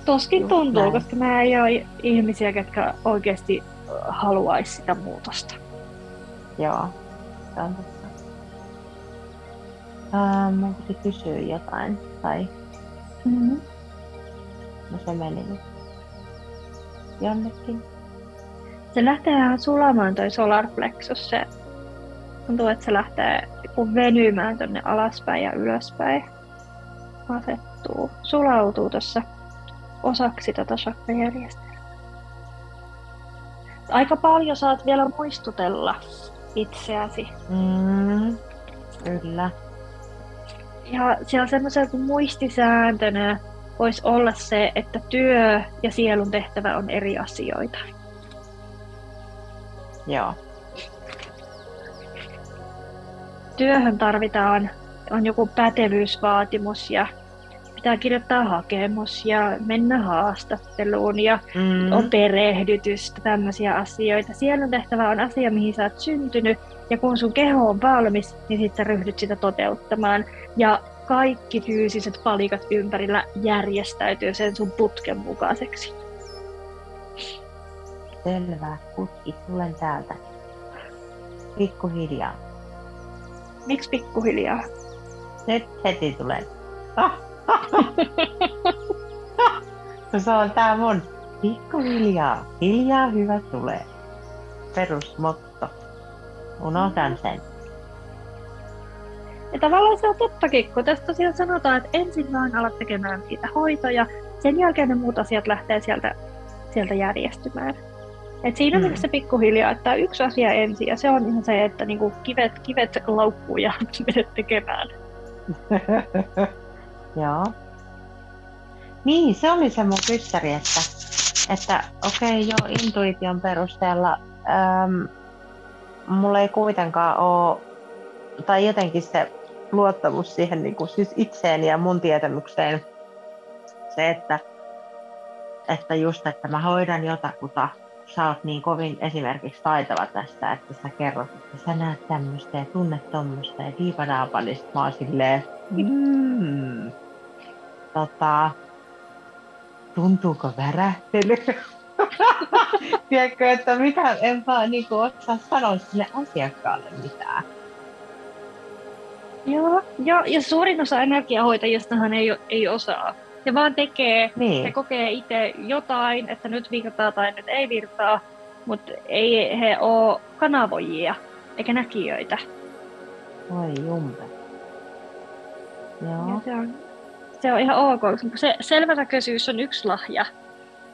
Toskin Just tuntuu, näin. koska mä ei ole ihmisiä, jotka oikeasti haluaisi sitä muutosta. Joo, se on totta. Ähm, mun piti kysyä jotain, tai Mm-hmm. no se meni nyt jonnekin. Se lähtee ihan sulamaan toi solar plexus. Se tuntuu, että se lähtee niinku venymään tonne alaspäin ja ylöspäin. Asettuu, sulautuu tuossa osaksi tätä chakrajärjestelmää. Aika paljon saat vielä muistutella itseäsi. Mm, kyllä. Ja siellä semmoisella kuin muistisääntönä voisi olla se, että työ ja sielun tehtävä on eri asioita. Joo. työhön tarvitaan, on joku pätevyysvaatimus ja pitää kirjoittaa hakemus ja mennä haastatteluun ja Mm, on perehdytystä, tämmöisiä asioita. Sielun tehtävä on asia, mihin sä oot syntynyt ja kun sun keho on valmis, niin sitten ryhdyt sitä toteuttamaan. Ja kaikki fyysiset palikat ympärillä järjestäytyy sen sun putken mukaiseksi. selvä. Putki, tulen täältä. Pikkuhiljaa. Miksi pikkuhiljaa? Nyt heti tulen. Ah, se on tää mun pikkuhiljaa. Hiljaa hyvä tulee. Perusmotto. Unohdan sen. Ja tavallaan se on tottakin, kun tässä tosiaan sanotaan, että ensin vaan alat tekemään niitä hoitoja, sen jälkeen ne muut asiat lähtee sieltä, sieltä järjestymään. Et siinä Mm. mm. se pikkuhiljaa, että yksi asia ensin, ja se on ihan se, että niinku kivet, kivet laukkuu ja menet tekemään. Joo. Niin, se oli se mun kyssäri, että, että okei, okay, joo, intuition perusteella äm, mulla ei kuitenkaan ole, tai jotenkin se luottamus siihen niin kuin siis itseeni ja mun tietämykseen, se, että, että just, että mä hoidan jotakuta, sä oot niin kovin esimerkiksi taitava tästä, että sä kerrot, että sä näet tämmöistä ja tunnet tommoista ja diipadaapa, niin mä oon silleen, mm, tota, tuntuuko värähtely? Tiedätkö, että mitä, en vaan niin kuin, osaa sanoa sille asiakkaalle mitään. Joo, ja, ja suurin osa energiahoitajistahan ei, ei osaa. Se vaan tekee, se Niin, kokee itse jotain, että nyt virtaa tai nyt ei virtaa, mutta ei he ole kanavoijia eikä näkijöitä. voi jumpe. Ja Joo. se, on, se on ihan ok. koska Se selvänäköisyys on yksi lahja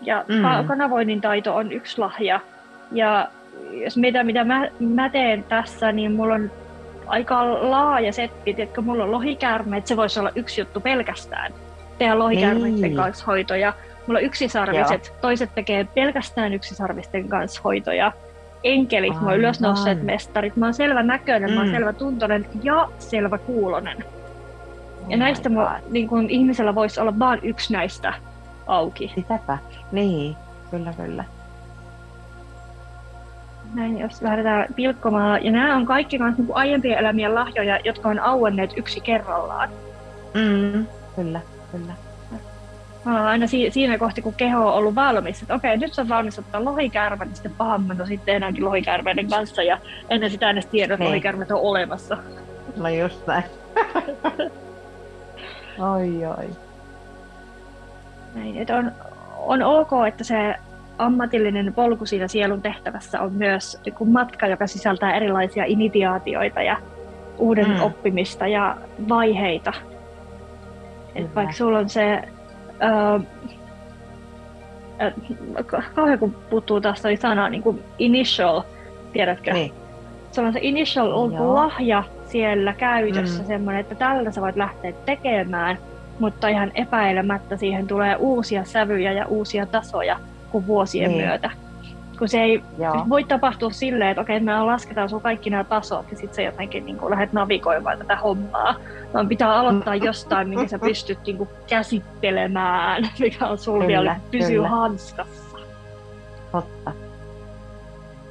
ja Mm. mm. kanavoinnin taito on yksi lahja. Ja jos mitä, mitä mä, mä teen tässä, niin mulla on aika laaja setti, että mulla on lohikäärmeet, se voisi olla yksi juttu pelkästään. Tehdä lohikäärmeiden Niin. kanssa hoitoja. Mulla on yksisarviset, toiset tekee pelkästään yksisarvisten kanssa hoitoja. Enkelit, mulla on ylösnousseet mestarit, mä oon selvä näköinen, mä oon Mm. selvä tuntoinen ja selvä kuulonen. Ja Oh näistä my mu- God. niin kun ihmisellä voisi olla vain yksi näistä auki. Sitäpä. Niin, kyllä, kyllä. Näin, jos lähdetään pilkkomaan. Ja nämä on kaikki myös niin aiempien elämien lahjoja, jotka on auenneet yksi kerrallaan. Mm, kyllä, kyllä. Mä aina si- siinä kohti, kun keho on ollut valmis, että okei, nyt se on valmis ottaa lohikäärme, niin sitten pahamman on sitten enääkin lohikäärmeiden kanssa. Ja ennen sitä edes tiedä, että Niin. lohikäärmeet on olemassa. No just näin. oi, oi. Näin, että on, on ok, että se ammatillinen polku siinä sielun tehtävässä on myös niin matka, joka sisältää erilaisia initiaatioita ja uuden mm. oppimista ja vaiheita. Et vaikka sulla on se, ää, ka- kauhean kun puuttuu taas toi sana, niin kuin initial, tiedätkö? Niin, Sulla on se initial Joo. lahja siellä käytössä, mm. semmoinen, että tällä sä voit lähteä tekemään. mutta ihan epäilemättä siihen tulee uusia sävyjä ja uusia tasoja kuin vuosien niin. myötä. Kun se ei Joo. voi tapahtua silleen, että okei, me lasketaan sun kaikki nämä tasot ja sitten sä jotenkin niin lähdet navigoimaan tätä hommaa. Vaan pitää aloittaa jostain, minkä sä pystyt niin kuin, käsittelemään, mikä on sulla vielä pysyy hanskassa. Totta.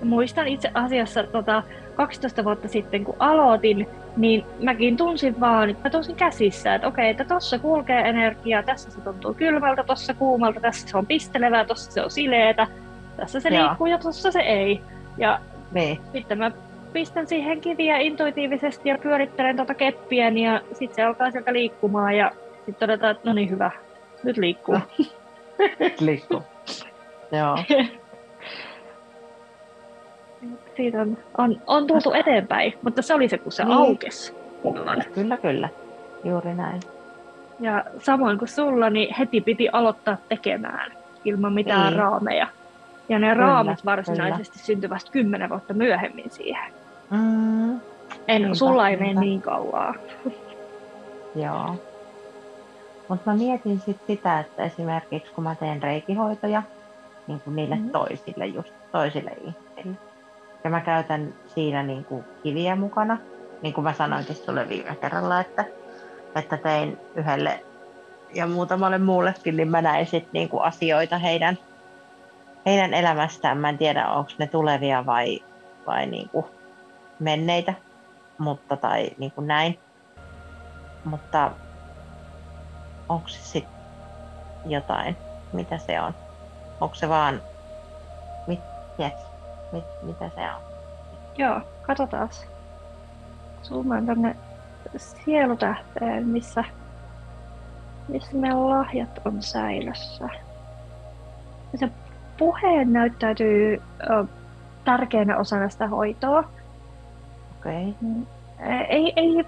Muistan itse asiassa tota, 12 vuotta sitten, kun aloitin, niin mäkin tunsin vaan, mä tunsin käsissä, että okei, että tossa kulkee energiaa, tässä se tuntuu kylmältä, tossa kuumalta, tässä se on pistelevää, tossa se on sileetä, tässä se Joo. liikkuu ja tossa se ei. Ja niin. sitten mä pistän siihen kiviä intuitiivisesti ja pyörittelen tuota keppiä ja sitten se alkaa sieltä liikkumaan ja sitten todetaan, että no niin hyvä, nyt liikkuu. nyt liikkuu. Joo. siitä on, on, on tultu eteenpäin, mutta se oli se, kun se niin. aukesi. Kyllä, kyllä. Juuri näin. Ja samoin kuin sulla, niin heti piti aloittaa tekemään ilman mitään niin. raameja. Ja ne kyllä, raamit varsinaisesti kyllä. syntyvät kymmenen vuotta myöhemmin siihen. Mm. En, niinpä, sulla ei mene niin kauaa. Joo. Mutta mä mietin sit sitä, että esimerkiksi kun mä teen reikihoitoja niin kuin niille mm. toisille, just toisille ihmisille, ja mä käytän siinä niin kuin kiviä mukana. Niin kuin mä sanoinkin sulle viime kerralla, että, että tein yhdelle ja muutamalle muullekin, niin mä näin sit niin kuin asioita heidän, heidän elämästään. Mä en tiedä, onko ne tulevia vai, vai niin kuin menneitä, mutta tai niin kuin näin. Mutta onko se sitten jotain? Mitä se on? Onko se vaan, mit, tiedätkö, mit, mitä se on? Joo, katsotaan. Zoomaan tänne sielutähteen, missä, missä meidän lahjat on säilössä. Ja se puhe näyttäytyy ö, tärkeänä osana sitä hoitoa. Okei. Okay. Ei, ei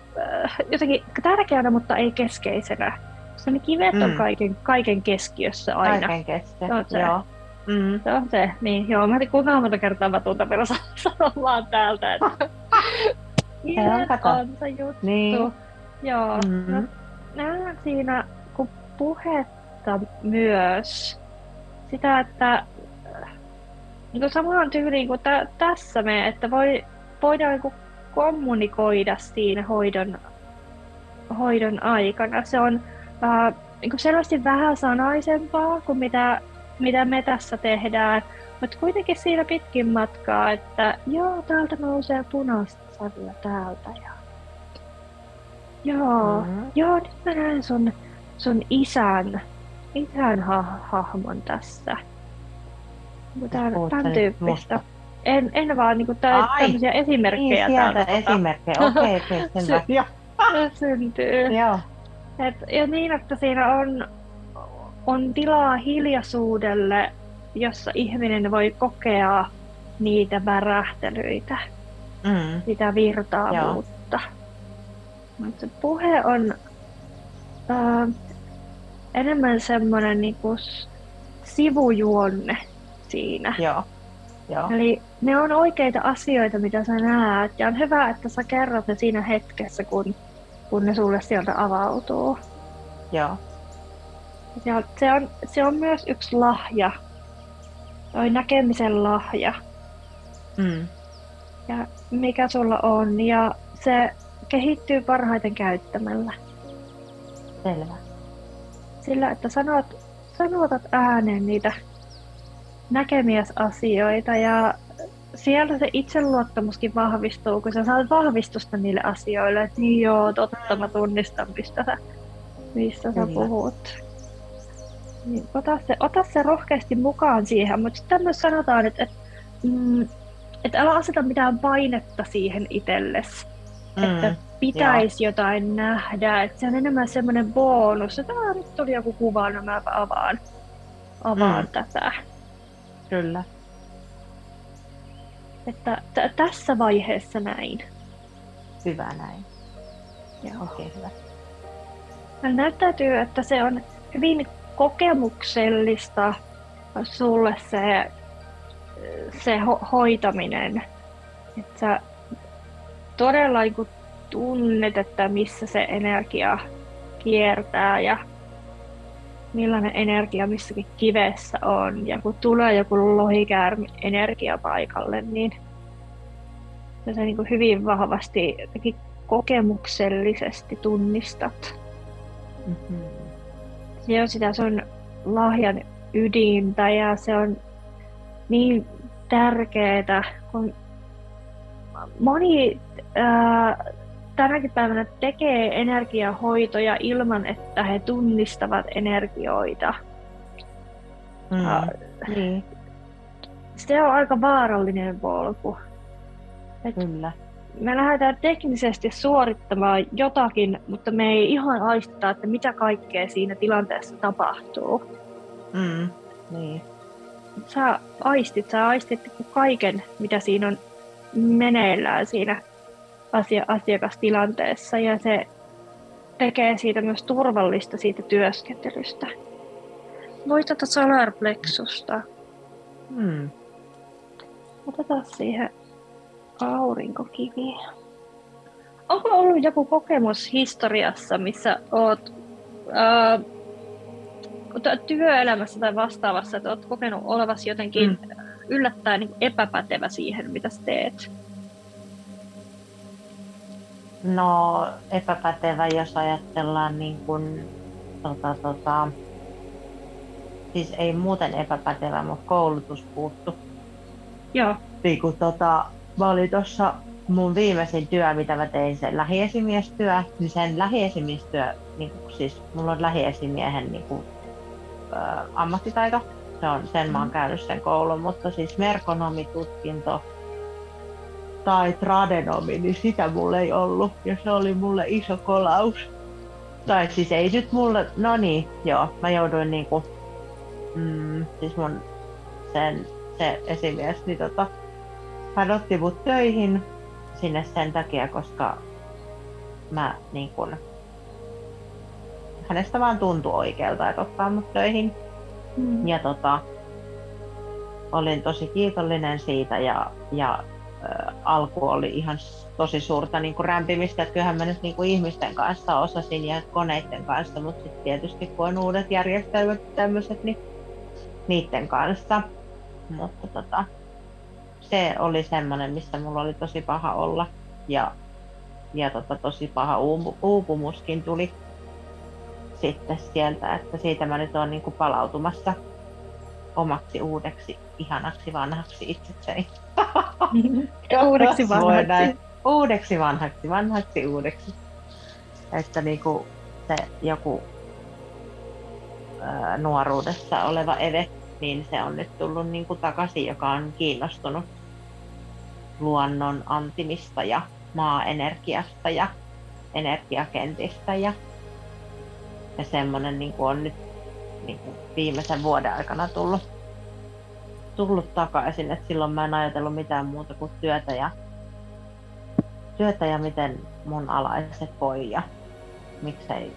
jotenkin tärkeänä, mutta ei keskeisenä. Se ne kivet mm. on kaiken, kaiken keskiössä aina. Kaiken keskiössä, joo. Mm. Se on se, niin joo. Mä en kuinka monta kertaa mä tuun vielä sanon vaan täältä, että Kiitos, on se juttu. Niin. Joo. Mm-hmm. näen siinä kun puhetta myös sitä, että niin samaan tyyliin kuin tä- tässä me, että voi, voidaan niin kommunikoida siinä hoidon, hoidon aikana. Se on äh, niin selvästi vähän sanaisempaa kuin mitä mitä me tässä tehdään. Mutta kuitenkin siinä pitkin matkaa, että joo, täältä nousee punaista sävyä täältä. Ja... Joo, mm-hmm. joo, nyt mä näen sun, sun isän, isän ha- hahmon tässä. Tämän, tämän tyyppistä. En, en vaan niinku tä- tämmöisiä esimerkkejä. Niin, sieltä esimerkkejä, okei, okay, okay, selvä. syntyy. Joo. Et, ja niin, että siinä on on tilaa hiljaisuudelle, jossa ihminen voi kokea niitä värähtelyitä, mm. sitä virtaavuutta. Mutta se puhe on äh, enemmän semmoinen niinku sivujuonne siinä. Joo. Joo. Eli ne on oikeita asioita, mitä sä näet, ja on hyvä, että sä kerrot ne siinä hetkessä, kun, kun ne sulle sieltä avautuu. Joo. Ja se on, se on myös yksi lahja. Toi näkemisen lahja. Mm. Ja mikä sulla on. Ja se kehittyy parhaiten käyttämällä. Selvä. Sillä, että sanot, sanotat ääneen niitä näkemiäsasioita ja siellä se itseluottamuskin vahvistuu, kun sä saat vahvistusta niille asioille, että niin joo, totta, mä tunnistan, mistä sä, mistä sä puhut. Niin, ota, se, ota se rohkeasti mukaan siihen, mutta sitten myös sanotaan, että, että, mm, että älä aseta mitään painetta siihen itsellesi. Mm, että pitäisi joo. jotain nähdä, että se on enemmän semmoinen bonus, että nyt tuli joku kuva, no mä avaan, avaan mm. tätä. Kyllä. Että t- tässä vaiheessa näin. Hyvä näin. Joo. Okei, okay, hyvä. Näyttäytyy, että se on hyvin kokemuksellista sulle se, se ho- hoitaminen. Että sä todella niin tunnet, että missä se energia kiertää ja millainen energia missäkin kivessä on. Ja kun tulee joku lohikäärmi energiapaikalle, niin se, se niin kuin hyvin vahvasti kokemuksellisesti tunnistat. Mm-hmm. Se on sitä sun lahjan ydintä ja se on niin tärkeää, kun moni ää, tänäkin päivänä tekee energiahoitoja ilman, että he tunnistavat energioita. Mm, ää, niin. Se on aika vaarallinen polku. Et Kyllä. Me lähdetään teknisesti suorittamaan jotakin, mutta me ei ihan aistita, että mitä kaikkea siinä tilanteessa tapahtuu. Mm, niin sä aistit, sä aistit kaiken, mitä siinä on meneillään siinä asia- asiakastilanteessa ja se tekee siitä myös turvallista siitä työskentelystä. Voitata solarplexusta. Hmm. Otetaan siihen aurinkokiviä. Onko ollut joku kokemus historiassa, missä oot äh, työelämässä tai vastaavassa, että olet kokenut olevasi jotenkin mm. yllättäen niin epäpätevä siihen, mitä sä teet? No epäpätevä, jos ajatellaan niin kuin, tota, tota, siis ei muuten epäpätevä, mutta koulutus puuttu. Joo. Niin kuin, tota, mä olin tuossa mun viimeisin työ, mitä mä tein, se lähiesimiestyö, niin sen lähiesimiestyö, niin kuin, siis mulla on lähiesimiehen niin kuin, äh, ammattitaito. Se on, sen mä oon mm. käynyt sen koulun, mutta siis merkonomitutkinto tai tradenomi, niin sitä mulle ei ollut. Ja se oli mulle iso kolaus. Tai siis ei nyt mulle, no niin, joo, mä jouduin niinku, mm, siis mun sen, se esimies, niin tota, hän otti mut töihin sinne sen takia, koska mä niin kun, hänestä vaan tuntui oikealta, että ottaa mut töihin. Mm. Ja tota, olin tosi kiitollinen siitä ja, ja alku oli ihan tosi suurta niin kuin rämpimistä, että kyllähän mä nyt niin kuin ihmisten kanssa osasin ja koneiden kanssa, mutta sitten tietysti kun on uudet järjestelmät tämmöiset, niin niiden kanssa. Mutta tota, se oli semmoinen, missä mulla oli tosi paha olla ja, ja tota, tosi paha uupumuskin tuli sitten sieltä, että siitä mä nyt olen niin kuin palautumassa omaksi uudeksi ihanaksi vanhaksi itsekseni. uudeksi vanhaksi. Näin, uudeksi vanhaksi, vanhaksi uudeksi. Että niin kuin se joku ää, nuoruudessa oleva Eve, niin se on nyt tullut niin kuin takaisin, joka on kiinnostunut luonnon antimista ja maaenergiasta ja energiakentistä ja ja semmoinen niin on nyt niin kuin viimeisen vuoden aikana tullut, tullut takaisin. Et silloin mä en ajatellut mitään muuta kuin työtä ja, työtä ja miten mun alaiset voi ja miksei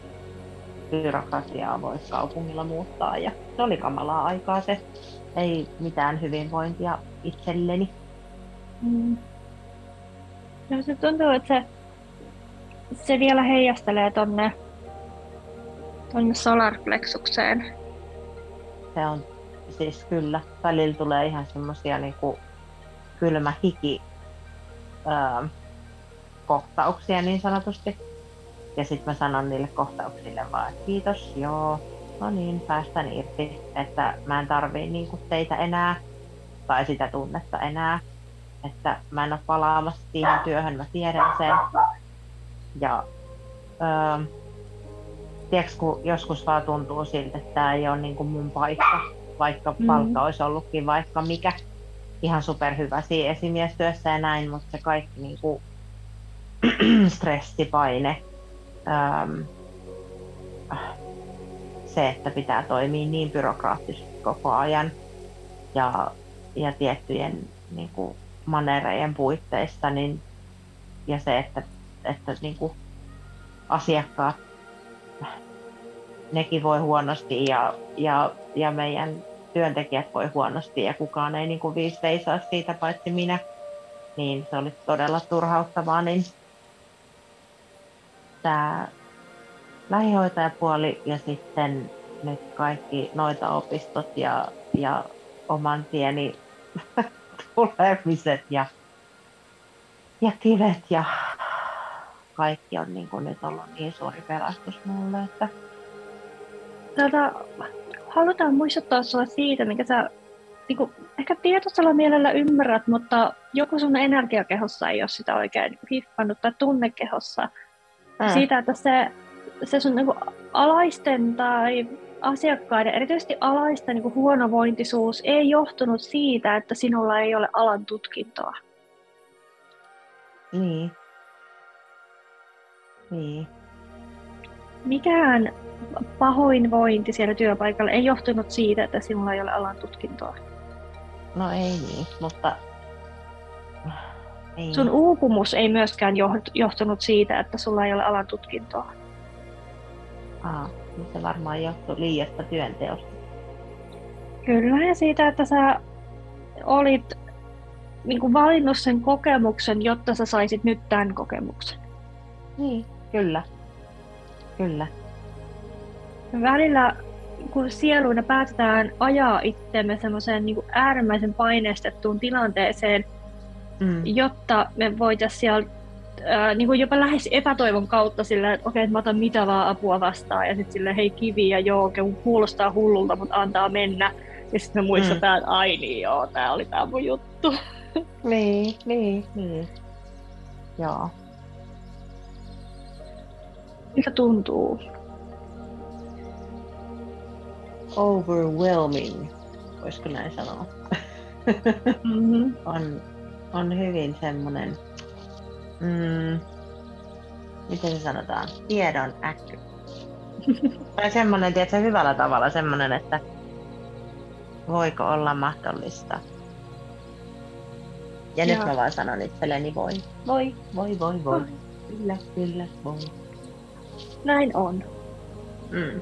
byrokratiaa voi kaupungilla muuttaa. Ja se oli kamalaa aikaa se. Ei mitään hyvinvointia itselleni. Mm. No se tuntuu, että se, se vielä heijastelee tonne tuonne solarplexukseen. Se on siis kyllä. Välillä tulee ihan semmosia niinku kylmä hiki ää, kohtauksia niin sanotusti. Ja sitten mä sanon niille kohtauksille vaan, että kiitos, joo, no niin, päästän irti, että mä en tarvii niinku teitä enää tai sitä tunnetta enää. Että mä en ole palaamassa siihen työhön, mä tiedän sen. Ja öö, tiedätkö, kun joskus vaan tuntuu siltä, että tämä ei ole niin kuin mun paikka, vaikka mm. palkka olisi ollutkin vaikka mikä ihan superhyvä siinä esimiestyössä ja näin, mutta se kaikki niin kuin stressipaine, ähm, se, että pitää toimia niin byrokraattisesti koko ajan ja, ja tiettyjen niin kuin manerejen puitteissa, niin, ja se, että, että niin kuin asiakkaat nekin voi huonosti ja, ja, ja meidän työntekijät voi huonosti ja kukaan ei niin kuin viisi veisaa siitä paitsi minä, niin se oli todella turhauttavaa, niin tämä lähihoitajapuoli ja sitten nyt kaikki noita opistot ja, ja oman tieni tulemiset ja, ja kivet ja kaikki on niin kuin nyt ollut niin suuri pelastus mulle, että halutaan muistuttaa sinua siitä, mikä sä niin kuin, ehkä tietoisella mielellä ymmärrät, mutta joku sun energiakehossa ei ole sitä oikein niin hiffannut tai tunnekehossa. Mm. Siitä, että se, se sun niin kuin, alaisten tai asiakkaiden, erityisesti alaisten niin kuin, huonovointisuus ei johtunut siitä, että sinulla ei ole alan tutkintoa. Niin. Niin. Mikään pahoinvointi siellä työpaikalla ei johtunut siitä, että sinulla ei ole alan tutkintoa. No ei niin, mutta... Ei. Sun uupumus ei myöskään johtunut siitä, että sulla ei ole alan tutkintoa. Aa, niin se varmaan johtuu liiasta työnteosta. Kyllä, ja siitä, että sä olit niin kuin valinnut sen kokemuksen, jotta sä saisit nyt tämän kokemuksen. Niin, kyllä. Kyllä. Välillä kun sieluina päätetään ajaa itsemme semmoiseen niin äärimmäisen paineistettuun tilanteeseen, mm. jotta me voitaisiin sieltä ää, niin kuin jopa lähes epätoivon kautta sillä, että okei, että mä otan mitä vaan apua vastaan ja sitten sille hei kivi ja joo, kuulostaa hullulta, mutta antaa mennä. Ja sitten me muistetaan, mm. että ai niin joo, tää oli tää mun juttu. Niin, niin, niin. Joo. Miltä tuntuu? Overwhelming, voisiko näin sanoa. Mm-hmm. on, on hyvin semmoinen, mm, miten se sanotaan, tiedon äkky. tai semmoinen, tiedätkö, hyvällä tavalla semmoinen, että voiko olla mahdollista. Ja Joo. nyt mä vaan sanon itselleni voi. Voi. Voi, voi, voi. Kyllä, kyllä, voi. Näin on. Mm.